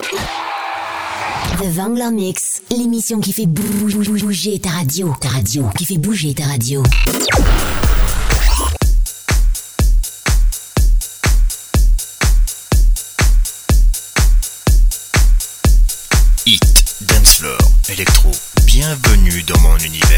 The Vangler Mix, l'émission qui fait bouger ta radio. Ta radio, qui fait bouger ta radio. Hit, dance floor, électro, bienvenue dans mon univers.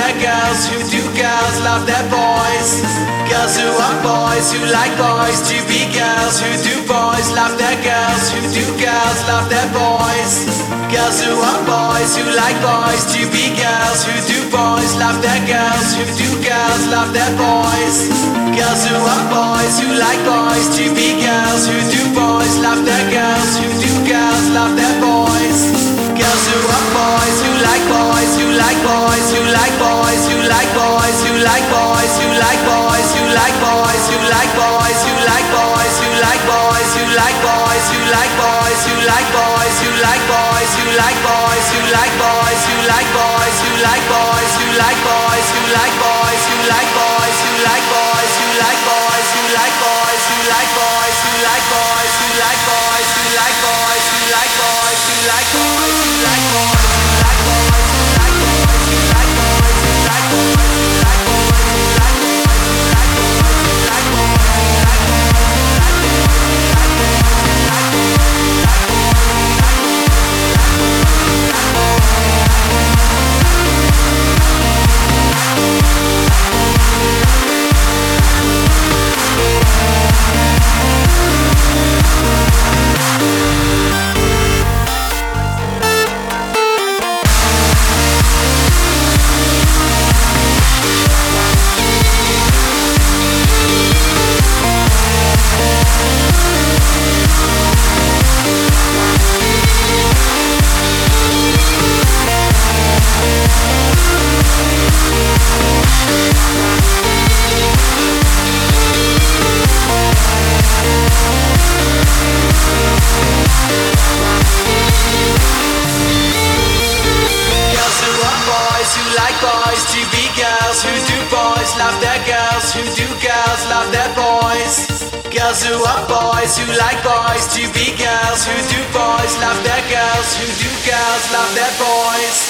their girls who do girls, love their boys. Girls who are boys, who like boys to be girls, who do boys, love their girls, who do girls, love their boys. Girls who are boys, who like boys to be girls, who do boys, love their girls, who do girls, love their boys. Girls who are boys, who like boys to be girls, who do boys, love their girls, who do girls, love their boys like boys, you like boys, you like boys, you like boys, you like boys. boys to be girls who do boys love their girls who do girls love their boys. Girls who are boys who like boys to be girls who do boys love their girls who do girls love their boys.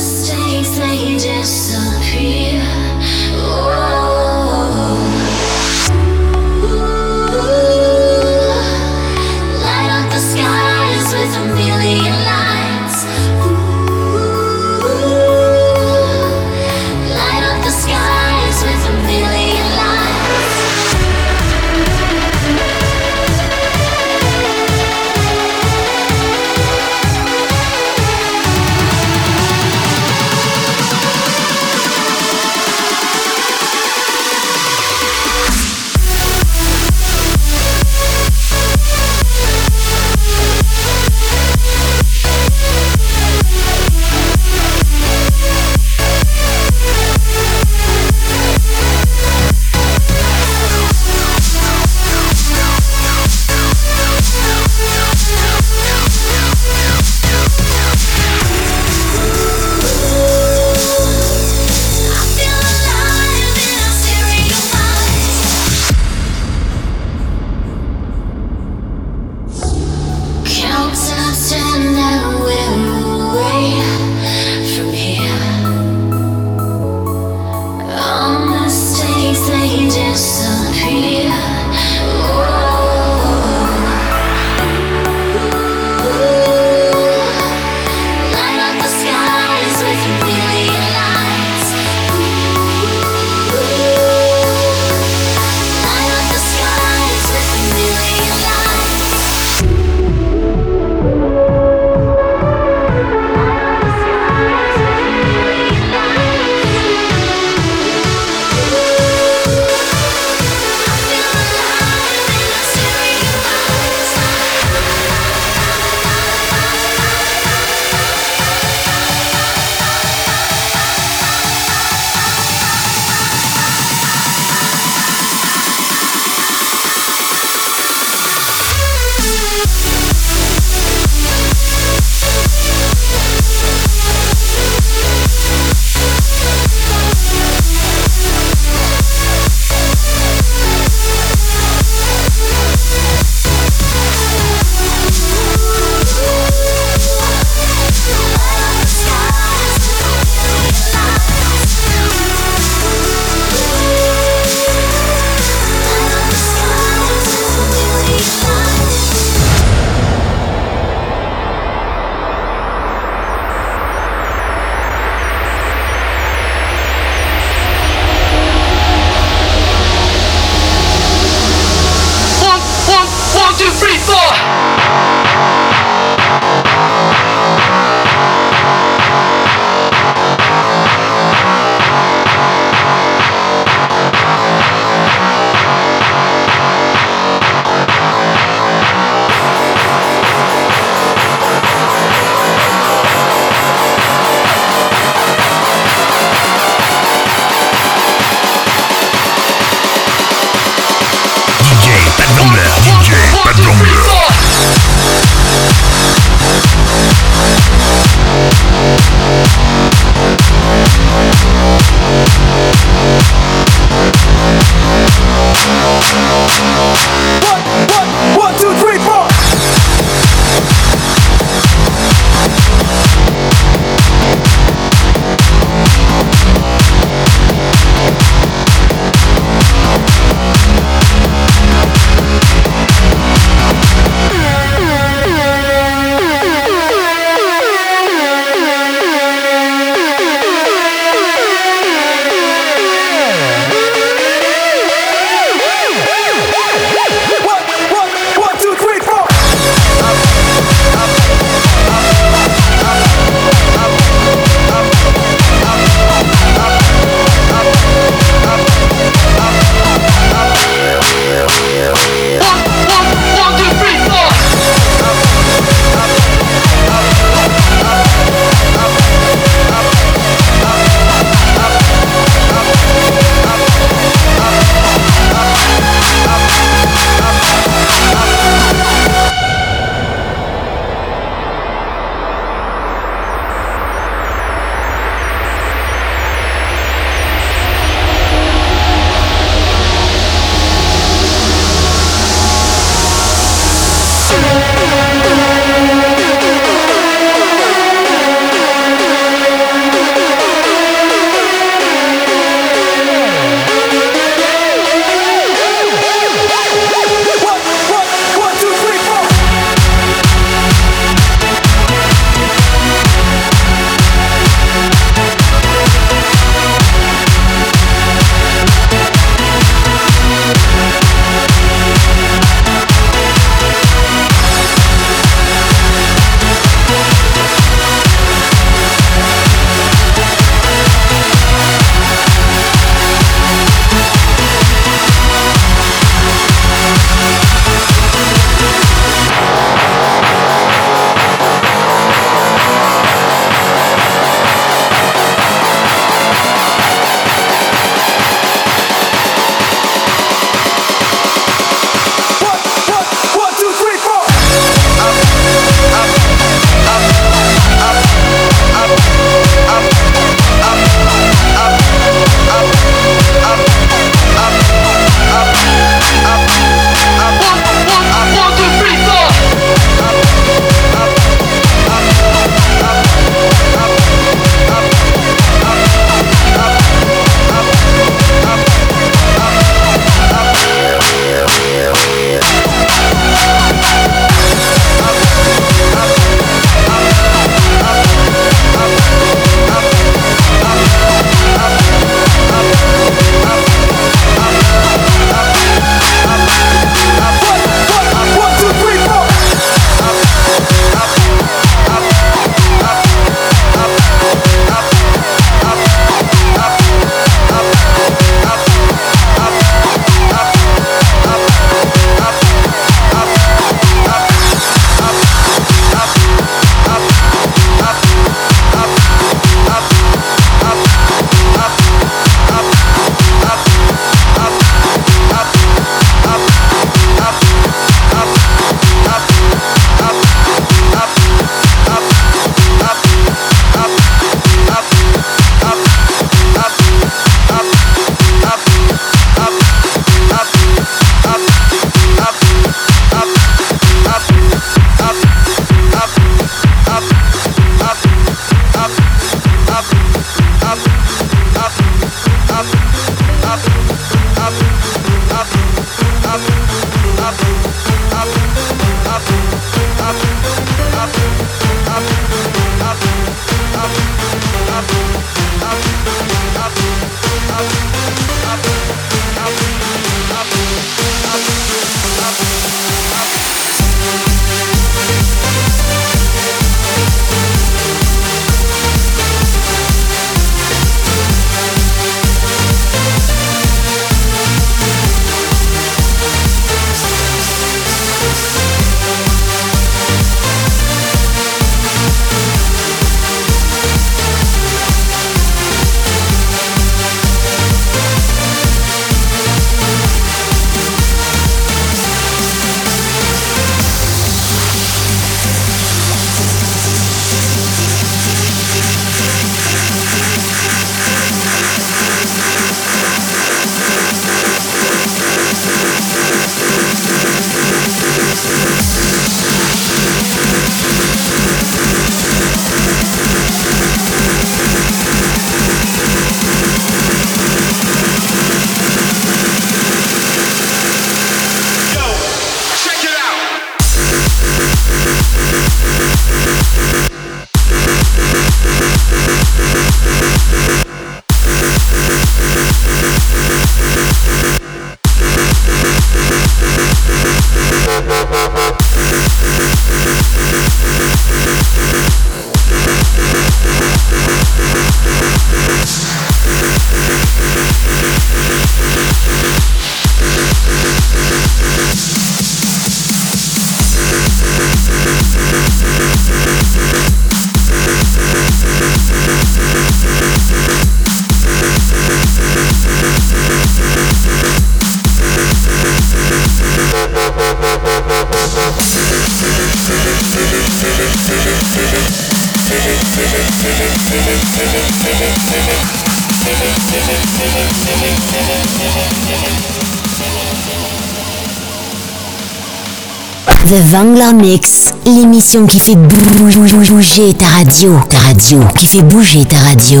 Mix, l'émission qui fait bouger ta radio, ta radio, qui fait bouger ta radio.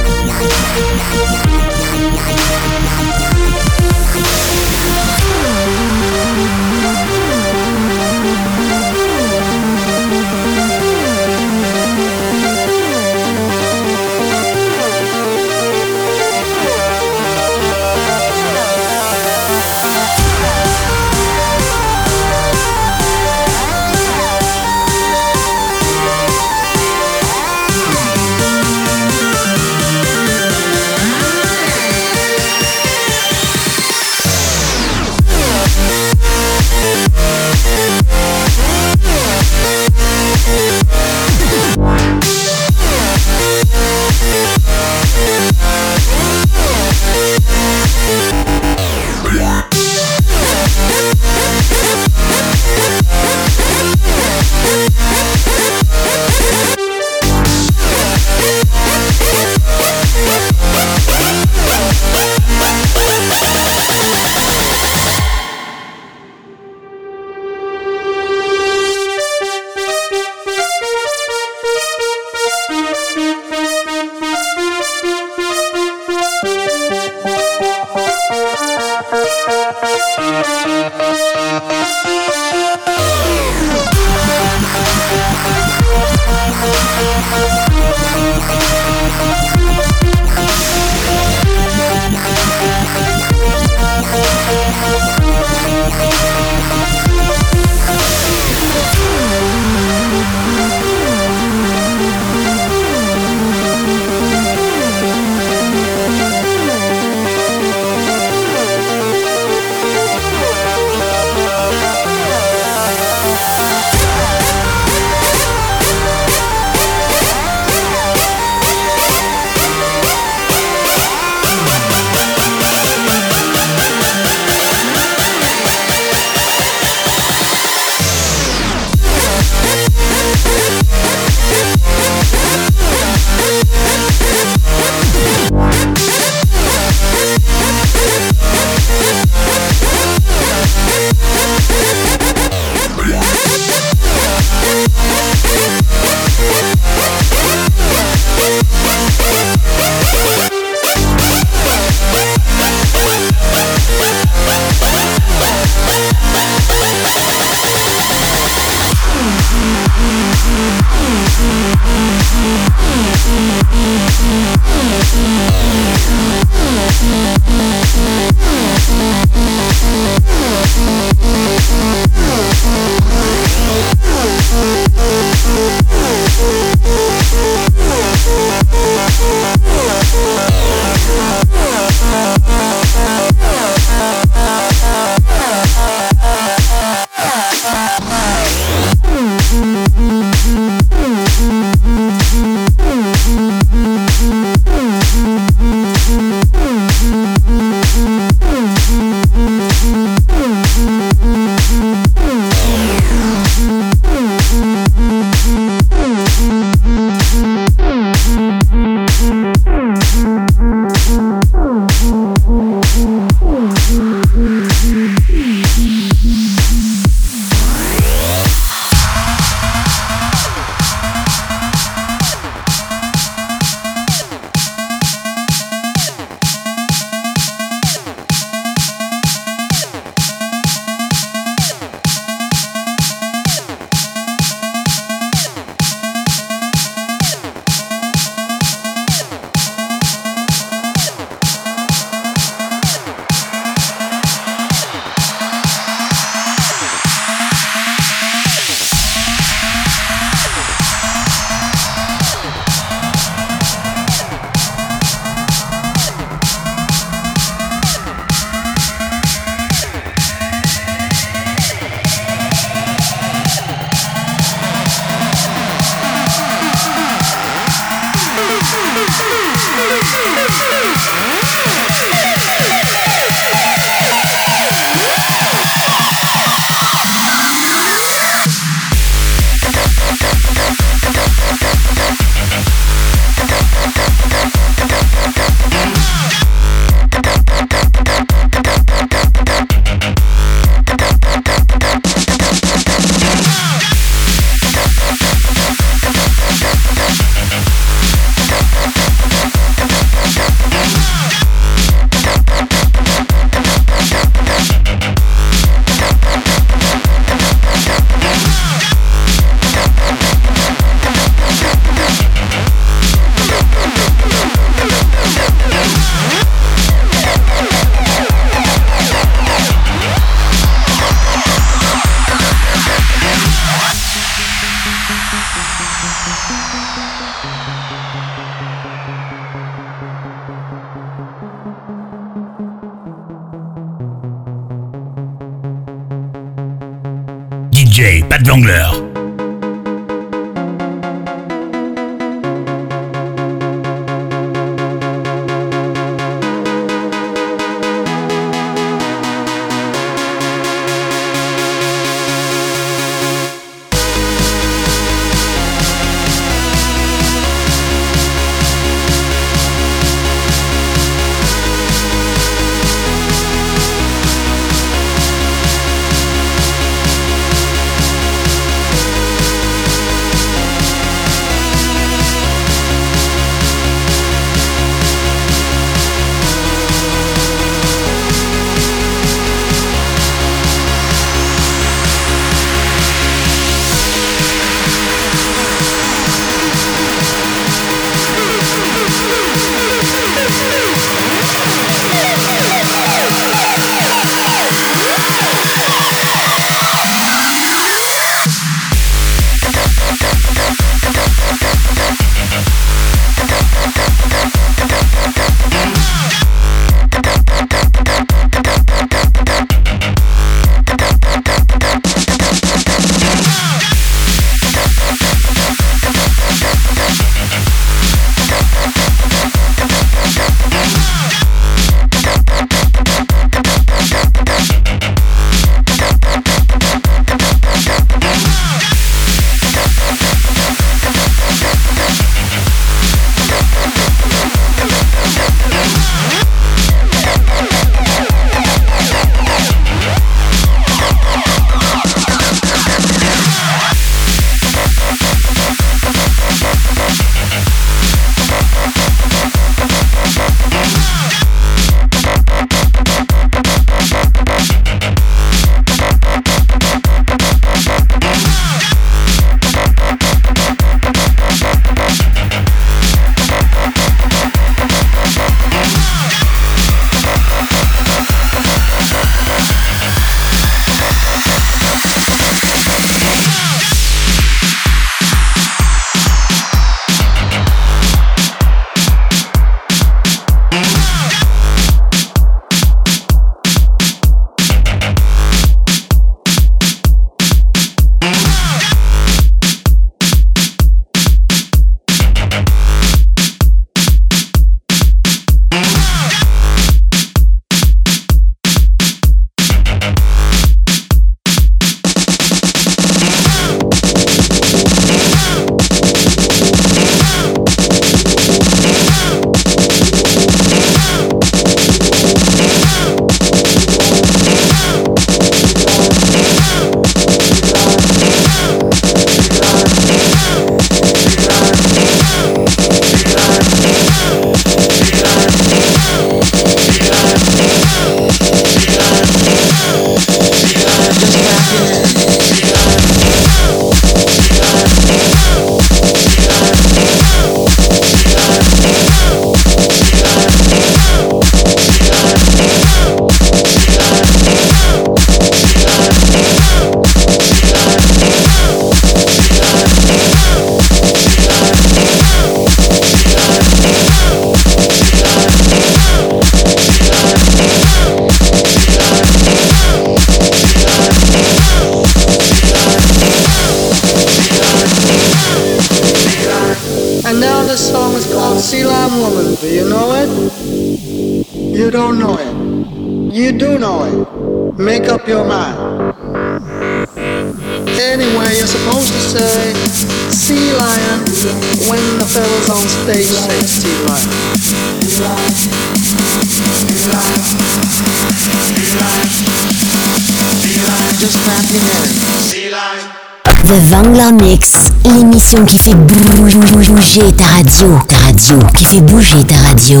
The Vangler Mix, l'émission qui fait bouger ta radio, ta radio, qui fait bouger ta radio.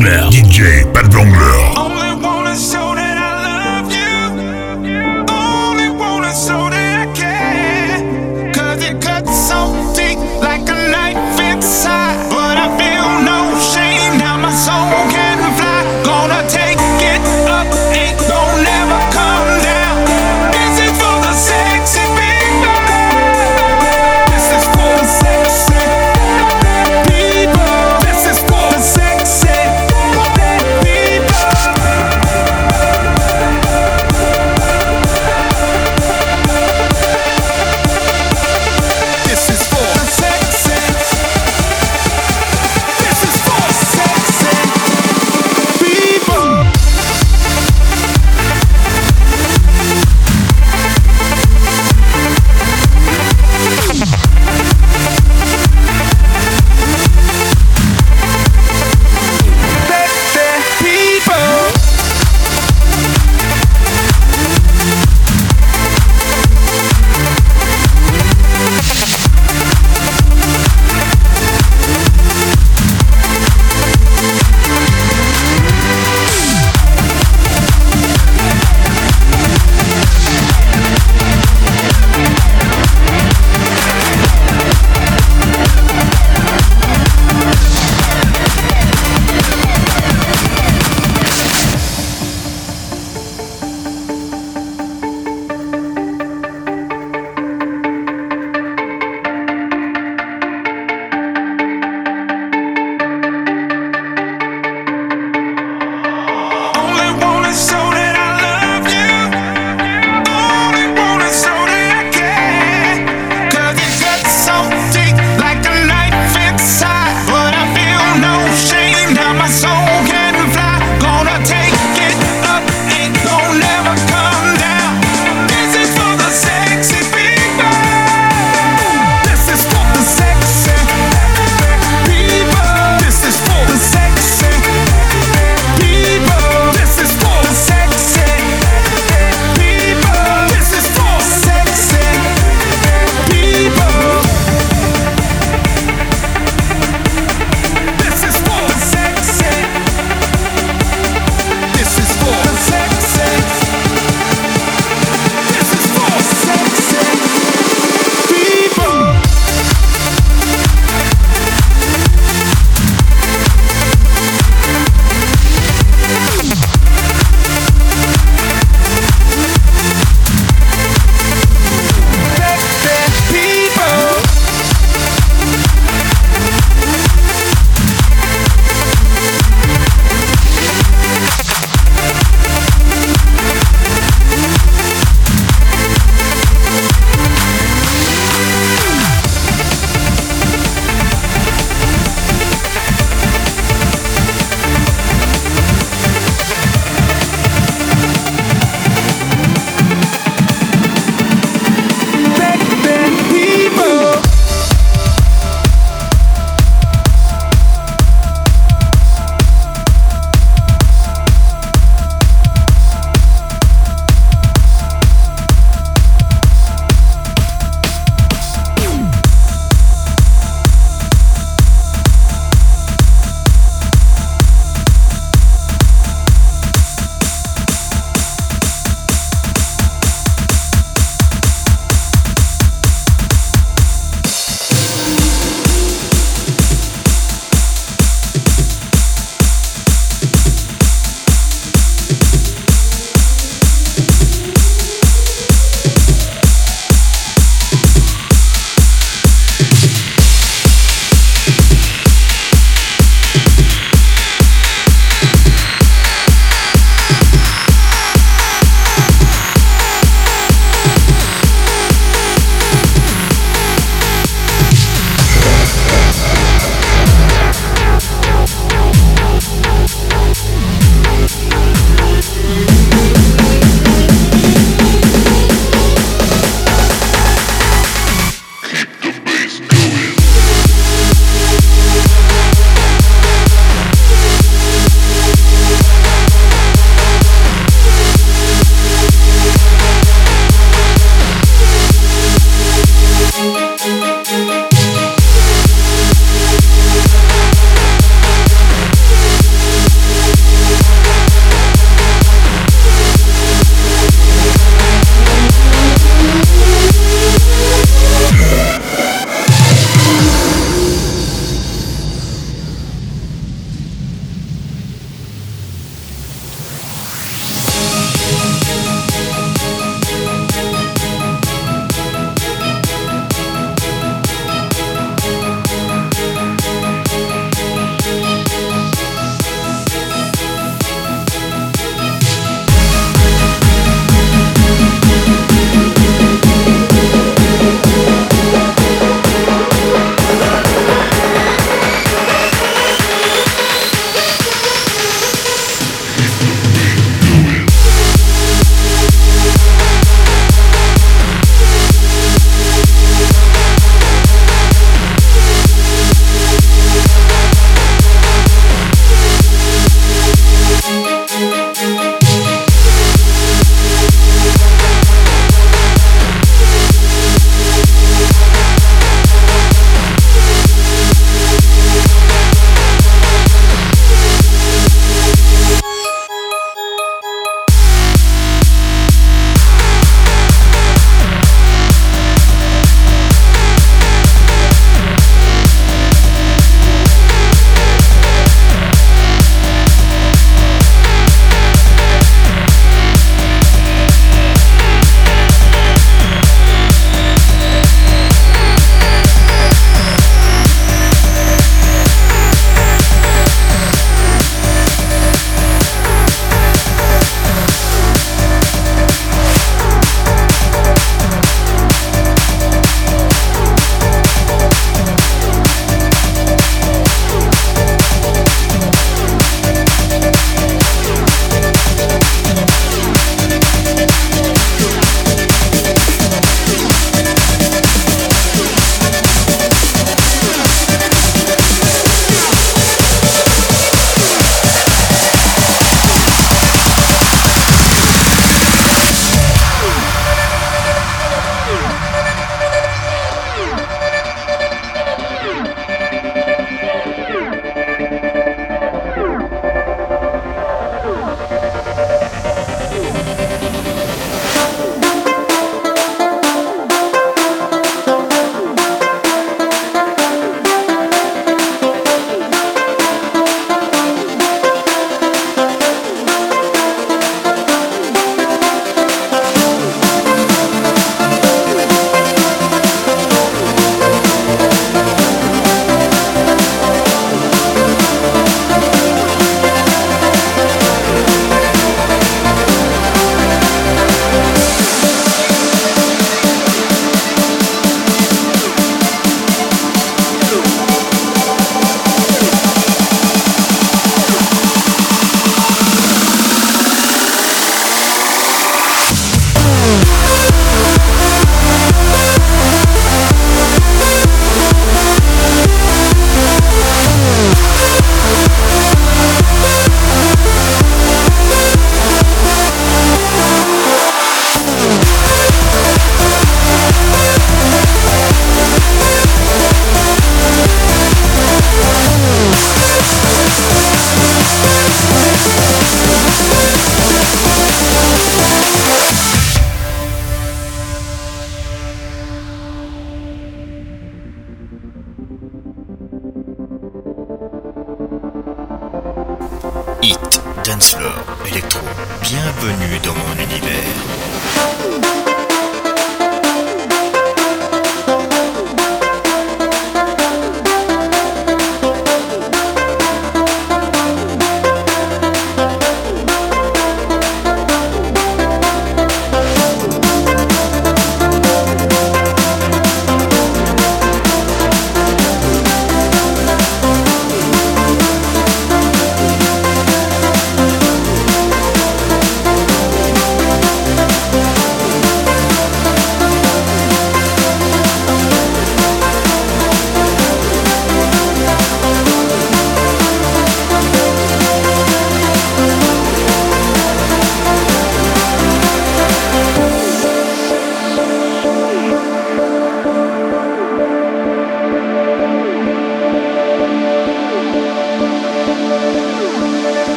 DJ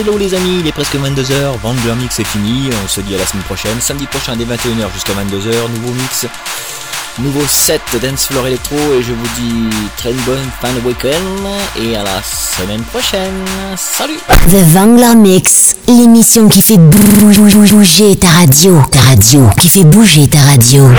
Hello les amis, il est presque 22h, Vangler Mix est fini, on se dit à la semaine prochaine, samedi prochain dès 21h jusqu'à 22h, nouveau mix, nouveau set Dance Floor Electro et je vous dis très bonne fin de week-end et à la semaine prochaine, salut The Vangler Mix, l'émission qui fait bouger ta radio, ta radio, qui fait bouger ta radio.